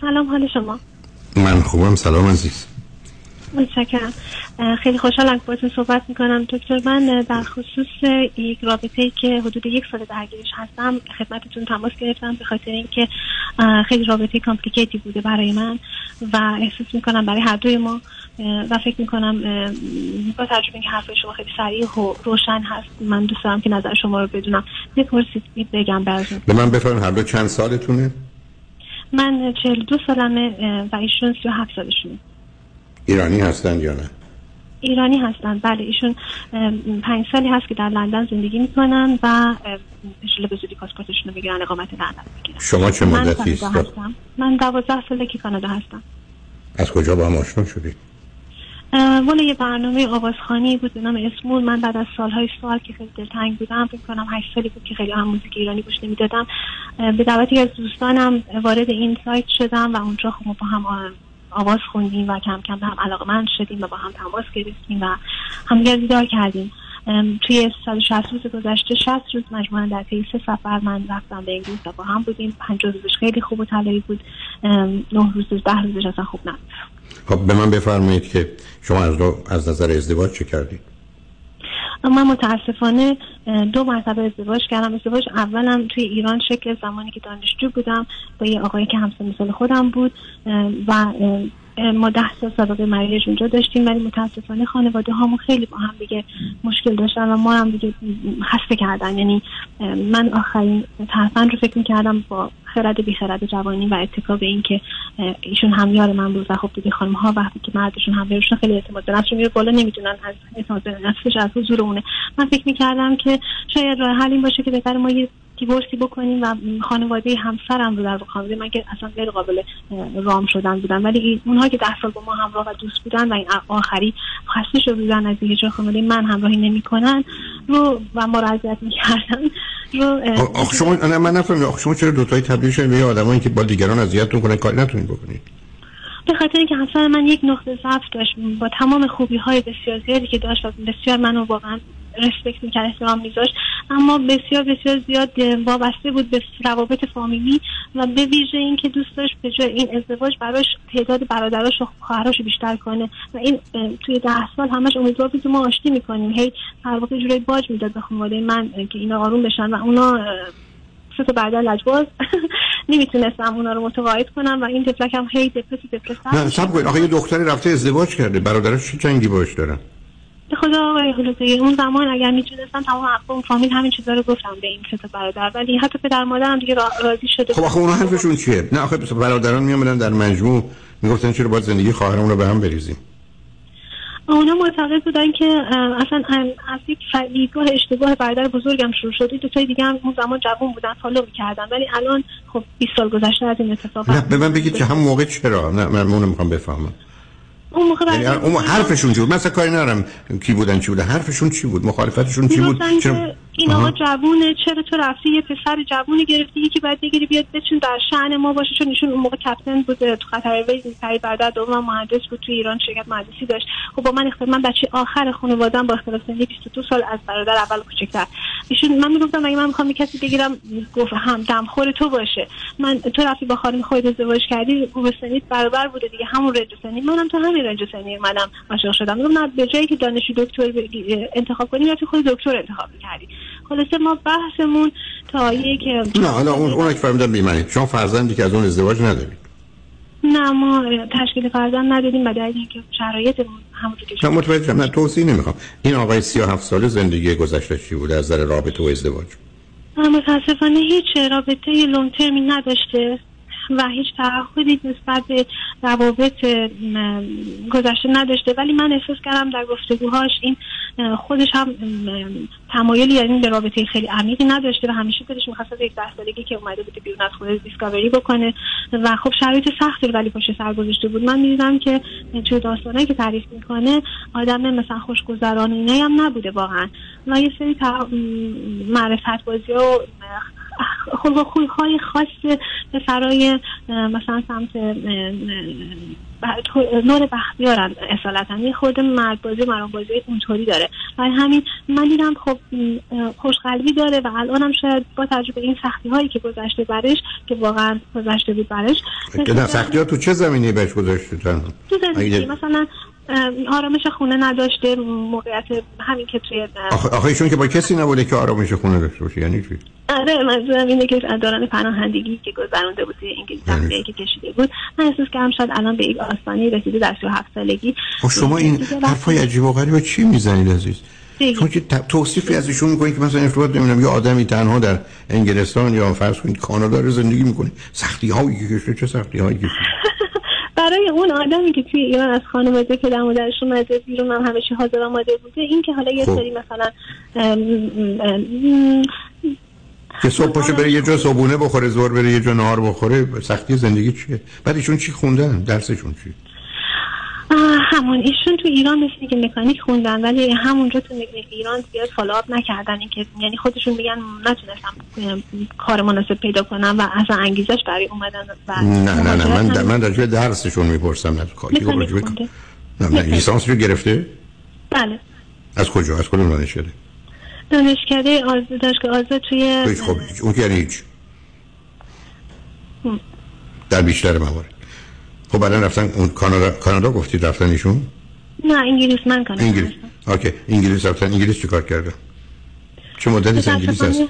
سلام حال شما؟ من خوبم سلام عزیز. متشکرم. خیلی خوشحالم باتون صحبت می‌کنم. دکتر من در خصوص یک رابطه ای که حدود یک سال درگیرش هستم خدمتتون تماس گرفتم به خاطر اینکه خیلی رابطه کامپلیکیتی بوده برای من و احساس می‌کنم برای هر دوی ما و فکر می‌کنم با تجربه اینکه حرف شما خیلی سریع و روشن هست من دوست دارم که نظر شما رو بدونم. بپرسید بگم براتون. به من بفرمایید هر دو چند سالتونه؟ من 42 سالمه و ایشون 37 سالشونه. ایرانی هستند یا نه؟ ایرانی هستند بله. ایشون پنج سالی هست که در لندن زندگی می‌کنن و انشالله به زودی پاسپورتشون رو بگیرن اقامت لندن بگیرن. شما چه مدتی است؟ من دوازده ساله که کانادا هستم. از کجا با هم آشنا شدید؟ والا یه برنامه آوازخانی بود به نام اسمول من بعد از سالهای سال که خیلی دلتنگ بودم فکر کنم هشت سالی بود که خیلی هم موزیک ایرانی گوش نمی‌دادم. به دعوتی از دوستانم وارد این سایت شدم و اونجا خب با هم آواز خوندیم و کم کم به هم علاقه من شدیم و با هم تماس گرفتیم و همگر دیدار کردیم. توی 160 روز گذشته 60 روز مجموعا در طی سه سفر من رفتم به انگلیس و با هم بودیم. 50 روزش خیلی خوب و طلایی بود. 9 روزش 10 روزش اصلا خوب نبود. خب به من بفرمایید که شما از, از نظر ازدواج چه کردید؟ من متاسفانه دو مرتبه ازدواج کردم. ازدواج اولم توی ایران شکل زمانی که دانشجو بودم با یه آقایی که همسن سال خودم بود و ما ده سال سابقه مریض اونجا داشتیم ولی متاسفانه خانواده هامون خیلی با هم دیگه مشکل داشتن و ما هم دیگه خسته کردن. یعنی من آخرین ترفند رو فکر می‌کردم با خرد بی خرد جوانی و اتکا به این که ایشون همیار من بود و خب دیگه خانم ها وقتی که مردشون همیارشون خیلی اعتماد به نفسشون میره بالا نمی‌دونن از اعتماد به نفسش از حضور اونه من فکر می‌کردم که شاید راه حل این باشه که بهتر ما یه دیورسی بکنیم و خانواده همسرم رو در خانواده من که اصلا غیر قابل رام شدن بودن. ولی اونها که ده سال با ما همراه و دوست بودن و این آخری خسته شده بودن از اینکه خانواده من همراهی نمی‌کنن رو و ما رو اذیت می‌کردن رو آخ شما من نفهمیدم. شما چرا دوتایی تبدیل شدید به آدمایی که با دیگران اذیتتون کنن؟ کاری نتونید بکنید به خاطر اینکه همسر من یک نقطه ضعف داشت با تمام خوبی های بسیار زیادی که داشت و بسیار منو واقعا رسپکت می‌کرد احترام میذاشت. اما بسیار بسیار زیاد وابسته بود به روابط فامیلی و به ویژه اینکه دوست داشت به جای این ازدواج براش تعداد برادراش و خواهراشو بیشتر کنه. و این توی ده سال همش امیدوار بود ما آشتی می‌کنیم. هی هر واقع جوری باج می‌داد به خانواده من که اینا آروم بشن و اونا سه تا بعد لجباز. نمی‌تونستم اونا رو متقاعد کنم و این تفلک هم هی دپرس دپرس نه سب کنید آخه یه دختری رفته ازدواج کرده. برادرش چه جنگی باش دارن؟ خدا آقای خلوصی اون زمان اگر می‌تونستم تمام اقوام فامیل همین چیزا رو گفتم به این سه برادر ولی حتی پدر مادرم دیگه راضی شده خب آخه اونا حرفشون چیه؟ نه آخه برادران میامدن در مجموع می‌گفتن چرا باید زندگی خواهرمون رو به هم بریزیم؟ اونا معتقد بودن که اصلا از یک دیدگاه اشتباه برادر بزرگم شروع شده دو تای دیگه هم اون زمان جوون بودن فالو می‌کردن. ولی الان خب 20 سال گذشته از این اتفاق. نه به من بگید که هم موقع چرا؟ نه من اونو می‌خوام بفهمم. اون موقع یعنی اون حرفشون چی بود؟ مثلا کاری ندارم کی بودن چی بوده حرفشون چی بود؟ مخالفتشون چی بود؟ چرا این آقا جوونه چرا تو رفتی؟ یه پسر جوونی گرفتی یکی بعد بگیری بیاد بچون در شأن ما باشه چون ایشون اون موقع کپتن بود تو قطر ویز پری بعد دوم مهندس بود تو ایران شرکت مهندسی داشت. خب با من اختلاف من بچه آخر خانواده‌ام با اختلاف سنی 22 سال از برادر اول کوچکتر. ایشون من می‌گفتم اگه من می‌خوام کسی بگیرم گفت هم دمخور تو باشه. من تو رفتی با خانم خودت ازدواج کردی به سنیت برابر بوده دیگه همون رنج سنی. منم تو همین رنج سنی منم عاشق شدم. میگم نه به جایی که دانشجو دکتر انتخاب کنی تو خود دکتر انتخاب کردی. خلاصه ما بحثمون تا یک نه حالا اون اون که فهمیدم بیمنی. شما فرزندی که از اون ازدواج ندارید. نه ما تشکیل فرزند ندادیم و در اینکه شرایطمون همونطور که نه متوجه نه توضیح نمی‌خوام. این آقای 37 ساله زندگی گذشته چی بوده از نظر رابطه و ازدواج. متاسفانه هیچ رابطه لونگ ترمی نداشته و هیچ تعهدی نسبت به روابط گذشته نداشته. ولی من احساس کردم در گفتگوهاش این خودش هم تمایلی یعنی به رابطه خیلی عمیقی نداشته و همیشه خودش می‌خواست یک ده سالگی که اومده بوده بیرون از خود دیسکاوری بکنه و خب شرایط سختی ولی پشت سر گذاشته بود. من می‌دیدم که توی داستانهایی که تعریف می‌کنه آدم مثلا خوشگذران اینه هم نبوده واقعا. و یه سری معرفت بازی و خلق خوی های خاص به فرای مثلا سمت نور بختیارم اصالتا. یه خود مرد بازی مرام بازی اونطوری داره. برای همین من دیدم خب خوشقلبی داره و الانم شاید با تجربه این سختی هایی که گذشته برش که واقعا گذشته بود برش سختی ها تو چه زمینی بهش گذاشته تو زندگی مثلا آرامش خونه نداشته موقعیت همین که توی آخه, آخه ایشون که با کسی نبوده که آرامش خونه داشته باشه یعنی چی؟ آره منظورم اینه که دوران پناهندگی که گذرونده بود توی انگلیس یعنی که کشیده بود. من احساس کردم شاید الان به یک آستانی رسیده در 37 سالگی. خب شما این حرفای عجیب و غریب چی می‌زنید عزیز؟ چون که توصیفی از ایشون می‌کنید که مثلا افراد نمی‌دونم یه آدمی تنها در انگلستان یا فرض کنید کانادا رو زندگی می‌کنه. سختی هایی که کشته چه سختی هایی کشته؟ برای اون آدمی که توی ایران از خانواده پدر مادرش اومده بیرون هم همیشه حاضر آماده بوده این که حالا یه خب. سری مثلا که صبح پاشه بره یه جا صبونه بخوره زور بره یه جا نهار بخوره سختی زندگی چیه؟ بعد ایشون چی خوندن؟ درسشون چیه همون ایشون تو ایران مثل که مکانیک خوندن ولی همونجا تو ایران زیاد فالوآپ نکردن. اینکه یعنی خودشون میگن نتونستم کار مناسب پیدا کنم و اصلا انگیزش برای اومدن و نه نه نه من در من در درسشون می‌پرسم نه کاری نه نه لیسانس رو گرفته؟ بله. از کجا؟ از کدوم دانشکده؟ دانشکده آزاد دانشگاه آزاد توی خب اون یعنی هیچ. در بیشتر موارد. خب بعدا رفتن اون کانادا کانادا گفتید رفتن ایشون نه انگلیس. من کانادا انگلیس. okay. انگلیس رفتن. انگلیس چیکار کرده؟ چه مدتی انگلیس هست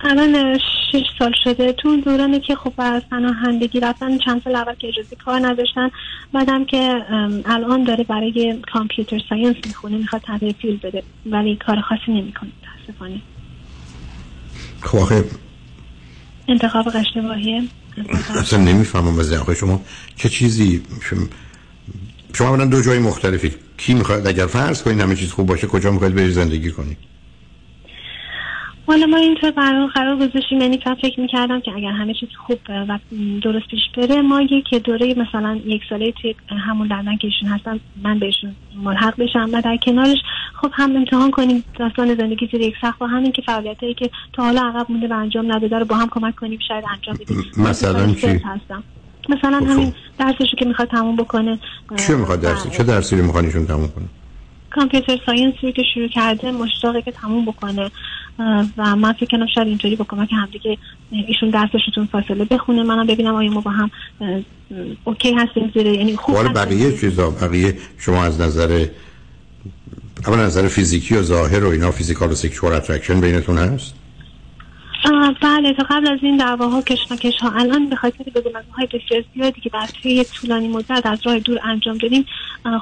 الان شش سال شده. تو دورانی که خب از پناهندگی رفتن چند سال اول که اجازه کار نداشتن بعدم که الان داره برای computer science می‌خونه می‌خواد تغییر field بده ولی کار خاصی نمی‌کنه. متاسفانه. خب انتخاب اشتباهیه اصلا نمی‌فهمم از آخه شما چه چیزی شما اولا دو جای مختلفی. کی می‌خواد اگر فرض کنید همه چیز خوب باشه کجا می‌خواید بری زندگی کنید؟ حالا ما اینطور برنامه قرار گذاشتیم. یعنی من فکر می‌کردم که اگر همه چیز خوب و درست پیش بره ما یک دوره مثلا یک ساله توی همون لندن که ایشون هستن من بهشون ملحق بشم و در کنارش خب هم امتحان کنیم داستان زندگی زیر یک سخت و همین که فعالیت هایی که تا حالا عقب مونده و انجام نداده رو با هم کمک کنیم شاید انجام بدیم مثلا چی؟ هستم. مثلا خب، همین خب. درسشو که می‌خواد تموم بکنه چه می‌خواد درسی؟ چه درسی رو می‌خواد ایشون تموم کنه؟ computer science ی که شروع کرده مشتاقه که تموم بکنه و من فکر کنم شاید اینطوری با کمک همدیگه ایشون درسشون فاصله بخونه منم ببینم آیا ما با هم okay هستیم زیر یعنی خوب بقیه چیزا بقیه شما از نظر اما نظر فیزیکی و ظاهر و اینا physical و sexual attraction بینتون هست؟ بله تا قبل از این دعواها کشمکش ها الان به خاطر بدون های بسیار زیادی که در طی طولانی مدت از راه دور انجام دادیم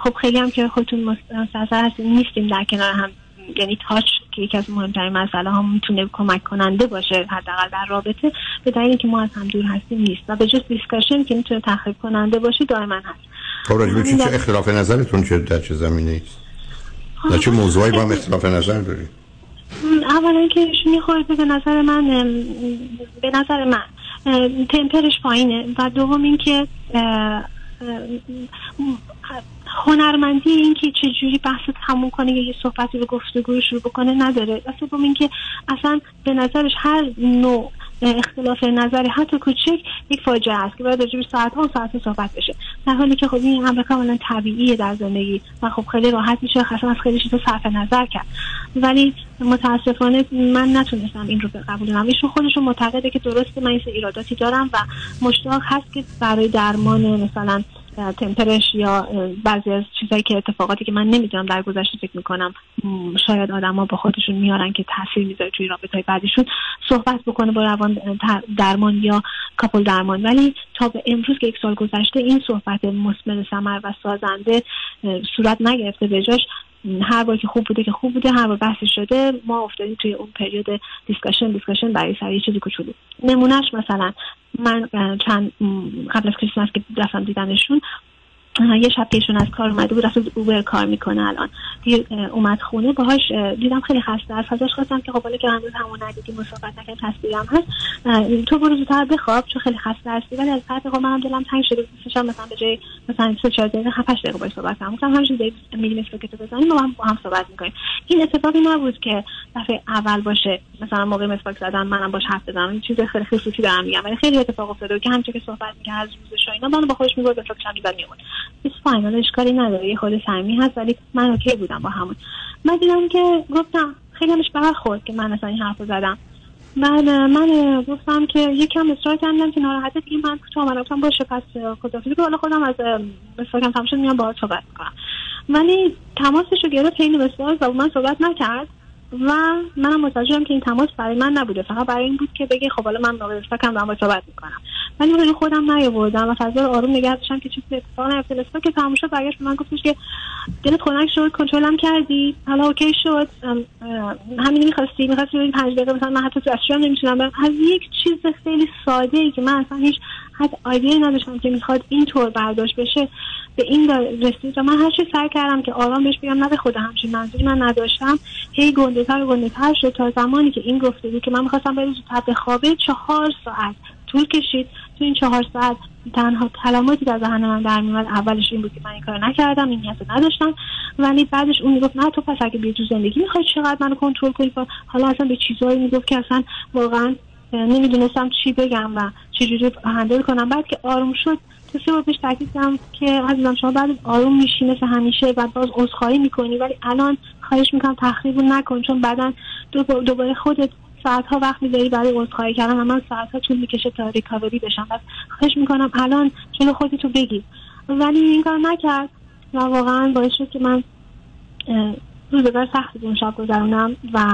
خب خیلی هم که خودتون مستحضر هستیم نیستیم در کنار هم یعنی touch که یکی از مهمترین مسئله ها می‌تونه کمک کننده باشه حداقل در رابطه به دلیلی که ما از هم دور هستیم نیست. و به جز discussion که می‌تونه تخریب کننده باشه دائما هست. خب راجبه چه اختلاف نظرتون چه در چه زمینه است در چه موضوعی با هم اختلاف نظر دارید اولا که ایشون خورده به نظر من به نظر من تمپرش پایینه. و دوم اینکه هنرمندی این که چجوری بحث تموم کنه یا یه صحبتی رو گفتگوی شروع بکنه نداره. و سوم اینکه اصلا به نظرش هر نوع اختلاف نظری حتی کوچک یک فاجعه است که باید راجع ساعت ها ساعت صحبت بشه. در حالی که خب این امر کاملا طبیعیه در زندگی و خب خیلی راحت میشه خاصا از خیلی چیزا صرف نظر کرد. ولی متاسفانه من نتونستم این رو قبول ایشون خودشون معتقده که درسته من ایراداتی دارم و مشتاق هست که برای درمان مثلا تمپرش یا بعضی از چیزهایی که اتفاقاتی که من نمی‌دونم در گذشته فکر می‌کنم شاید آدما با خودشون میارن که تاثیر می‌ذاره توی رابطه های بعدیشون صحبت بکنه با روان درمان یا کاپل درمان. ولی تا به امروز که یک سال گذشته این صحبت مثمر ثمر و سازنده صورت نگرفته به جاش. هر بار که خوب بوده که خوب بوده هر بار بحثی شده ما افتادیم توی اون period discussion discussion برای سر یه چیزی کوچولو. نمونهش مثلا من چند قبل از کریسمس که رفتم دیدنشون یه شب پیشون از کار اومده بود رفت Uber کار می‌کنه الان. دیر اومد خونه باهاش دیدم خیلی خسته است ازش خواستم که خب حالا که هنوز همون ندیدیم مصاحبت نکردیم تصویرم هست. تو برو زودتر بخواب چون خیلی خسته هستی. ولی از فرط خب منم دلم تنگ شده دوستشم مثلا به جای مثلا سه چهار دقیقه 7 دقیقه باهاش صحبت کنم گفتم همین میگیم که تو بزنیم ما هم با هم صحبت می‌کنیم. این اتفاقی نبود که دفعه اول باشه مثلا موقع مسواک زدن منم باش حرف بزنم. این چیز خیلی خصوصی دارم میگم. ولی خیلی اتفاق افتاده که همونطور که صحبت می‌کنه از روزش اینا من با خودش می‌گفت مسواکش هم میومد ایس فاین اشکالی نداره یه خود صمیمی هست ولی من اوکی بودم با همون. من دیدم که گفتم خیلی همش برخورد که من مثلا این حرف زدم. بعد من گفتم که یکم اصرار کردم که ناراحته دیگه من تو من گفتم باشه پس خدافظی که خودم از مسواکم تمام شد میام باهات صحبت کنم. ولی تماسش رو گرفت این مسواک و من صحبت نکرد. و منم متوجهم که این تماس برای من نبوده. فقط برای این بود که بگه خب حالا من موقع استاکم دارم صحبت می‌کنم. ولی روی خودم نیاوردم و فضا رو آروم نگه داشتم که چیزی اتفاق نیفتاد که تموم شد برگشت به من گفتش که دلت خنک شد کنترلم کردی؟ حالا اوکی شد. همین می‌خواستی؟ می‌خواستی بری پنج دقیقه؟ مثلا من حتی تو نمی‌تونم از یک چیز خیلی ساده ای که من اصلا هیچ حتی آیدیایی نداشتم که می‌خواد اینطور برداشت بشه به این رسید. و من هر چی سعی کردم که آرام بهش بگم نه به خود همچین منظوری من نداشتم. هی گنده تر و گنده تر شد تا زمانی که این گفته بود که من می‌خواستم بری زودتر به خوابه چهار ساعت طول کشید. تو این چهار ساعت تنها کلماتی در ذهن من در میومد اولش این بود که من این کار نکردم این نیت نداشتم. ولی بعدش اون می‌گفت نه تو پس اگه بیا تو زندگی می‌خوای چقدر منو کنترل کنی؟ حالا اصلا به چیزایی می‌گفت که اصلا واقعا نمی‌دونستم چی بگم و چجوری هندل کنم. بعد که آروم شد تو سه بار تاکید کردم که عزیزم شما بعد آروم میشی مثل همیشه و باز عذرخواهی می‌کنی ولی الان خواهش می‌کنم تخریب نکن چون بعدا دوباره خودت ساعت ها وقت می‌ذاری برای عذرخواهی کردن و من ساعت ها طول می‌کشه تا ریکاوری بشم. پس خواهش می‌کنم الان جلو خودتو بگی. ولی این کار نکرد و واقعا باعث شد که من روزگار سختی اون شب گذرونم و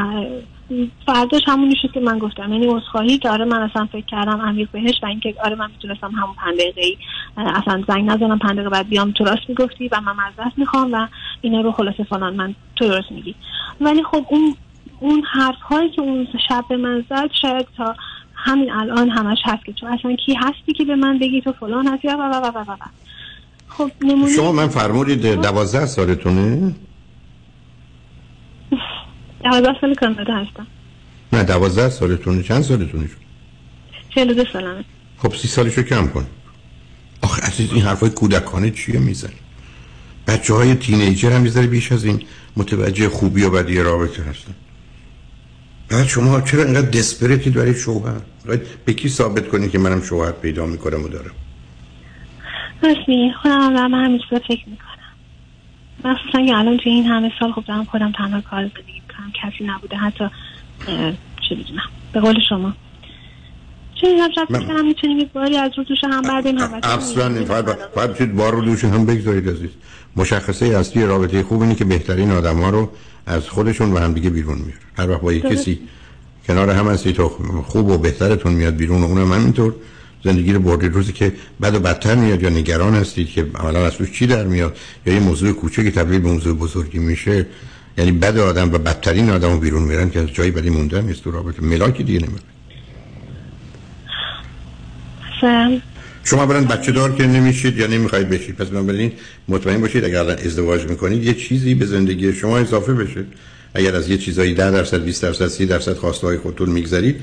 فرداش همونی شد که من گفتم. یعنی عذرخواهی که آره من اصلا فکر کردم عمیق بهش و اینکه آره من می‌تونستم همون پنج دقیقه ای اصلا زنگ نزنم پنج دقیقه بعد بیام تو راست می‌گفتی و من معذرت می‌خوام و اینا رو خلاصه فلان من تو درست میگی. ولی خب اون اون حرف هایی که اون شب به من زد شاید تا همین الان همش هست که تو اصلا کی هستی که به من بگی تو فلان هستی؟ و و و و خب نمونه شما من فرمودید دوازده سالتونه؟ دوازده سال کانادا هستم. نه دوازده سالتونه. چند سالتونه شد؟ چهل دو سالمه. خب سی سالشو کم کن. آخه عزیز این حرفای کودکانه چیه می‌زنی؟ بچه های تینیجر هم می‌ذاره بیش از این متوجه خوبی و بدی رابطه هستن. بعد شما چرا اینقدر دسپریتید برای شوهر؟ به کی ثابت کنی که منم شوهر پیدا می‌کنم و دارم؟ رسمی خودم هم همین فکر می‌کنم. مخصوصا که الان توی این همه سال خب دارم خودم تنها کار زندگی می‌کنم کسی نبوده حتی چه بدونم به قول شما. چه این شب من... می‌تونیم یک باری از رو دوش هم بردیم هم اصلا این باید بار رو دوش هم بگذارید عزیز. مشخصه اصلی رابطه خوب اینه که بهترین آدم ها رو از خودشون و هم دیگه بیرون میاره. هر وقت با یک کسی کنار هم هستی تو خوب و بهترتون میاد بیرون و اونم همینطور. زندگی رو بردید. روزی که بد و بدتر میاد یا نگران هستید که عملا از چی در میاد؟ یا یه موضوع کوچکی تبدیل به موضوع بزرگی میشه. یعنی بد آدم و بدترین آدم رو بیرون میرن که از جایی بدی موندن نیست تو رابطه. ملاکی دیگه نمیره شما برند بچه دار که نمیشید یا نمی‌خواید بشید. پس بنابراین مطمئن باشید اگر ازدواج می‌کنید یه چیزی به زندگی شما اضافه بشه. اگر از یه چیزایی 10 درصد 20 درصد 30 درصد خواسته های خودتون میگذرید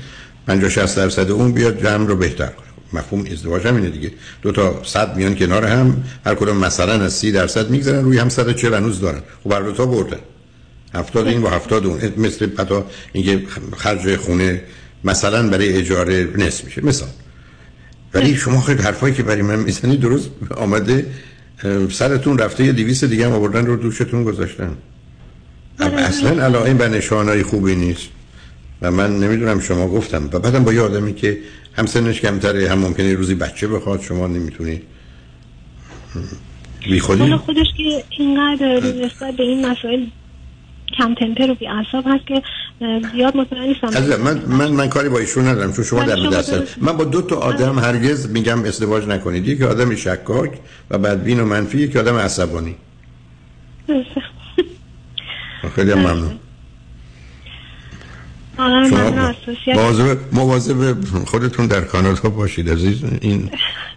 50 60 درصد اون بیاد جمع رو بهتر کنه. مفهوم ازدواج هم اینه دیگه. دو تا صد میان کنار هم هر کدوم مثلا از 30 درصد میگذرن روی هم 140 هنوز دارن. خب بر دو تا بردن. 70 این با 70 اون. مثل پتا اینکه خرج خونه مثلا برای اجاره نصف میشه. مثلا ولی شما خیلی حرفایی که برای من می‌زنی درست آمده سرتون رفته یه دیویس دیگه هم آوردن رو دوشتون گذاشتن. آره. اصلا علاقه به نشانهای خوبی نیست. و من نمی‌دونم شما گفتم. و بعدم با یه آدمی که هم سنش کمتره هم ممکنه روزی بچه بخواد شما نمی‌تونی. بی خودی؟ خودش که اینقدر نسبت به این مسائل کم تمپر و بی هست که زیاد مطمئن نیستم. من من من کاری با ایشون ندارم چون شما در دست من با دو تا آدم هرگز میگم ازدواج نکنید. یکی آدم شکاک و بدبین و منفی یکی آدم عصبانی. خیلی ممنون. مواظب مواظب خودتون در کانادا باشید عزیز. این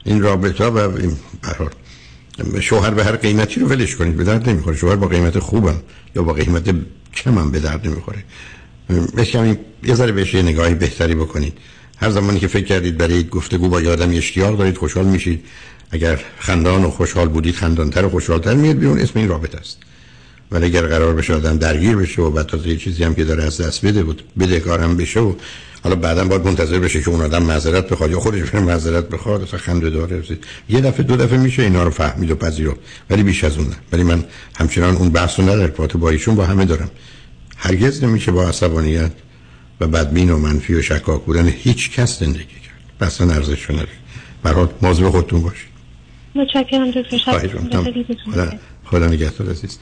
این رابطه و این شوهر به هر قیمتی رو ولش کنید به درد نمی‌خوره. شوهر با قیمت خوبم یا با قیمت کمم به درد نمی‌خوره. بسیار یه ذره بهش یه نگاهی بهتری بکنید. هر زمانی که فکر کردید برای گفتگو با یادم اشتیاق دارید خوشحال میشید. اگر خندان و خوشحال بودید خندانتر و خوشحالتر میاد بیرون اسم این رابطه است. ولی اگر قرار بشه آدم درگیر بشه و بعد تازه یه چیزی هم که داره از دست بده بود بده کارم بشه و حالا بعدا باید منتظر بشه که اون آدم معذرت بخواد یا خودش بره معذرت بخواد اصلا خنده داره. یه دفعه دو دفعه میشه اینا رو فهمید و پذیرفت. ولی بیش از اون نه. ولی من همچنان اون بحث رو ارتباط با ایشون با همه دارم. هرگز نمیشه با عصبانیت و بدبین و منفی و شکاک بودن هیچ کس زندگی کرد. اصلا ارزش نداره. برات مواظب خودتون باشید. متشکرم دکتر خدا نگهدار عزیز.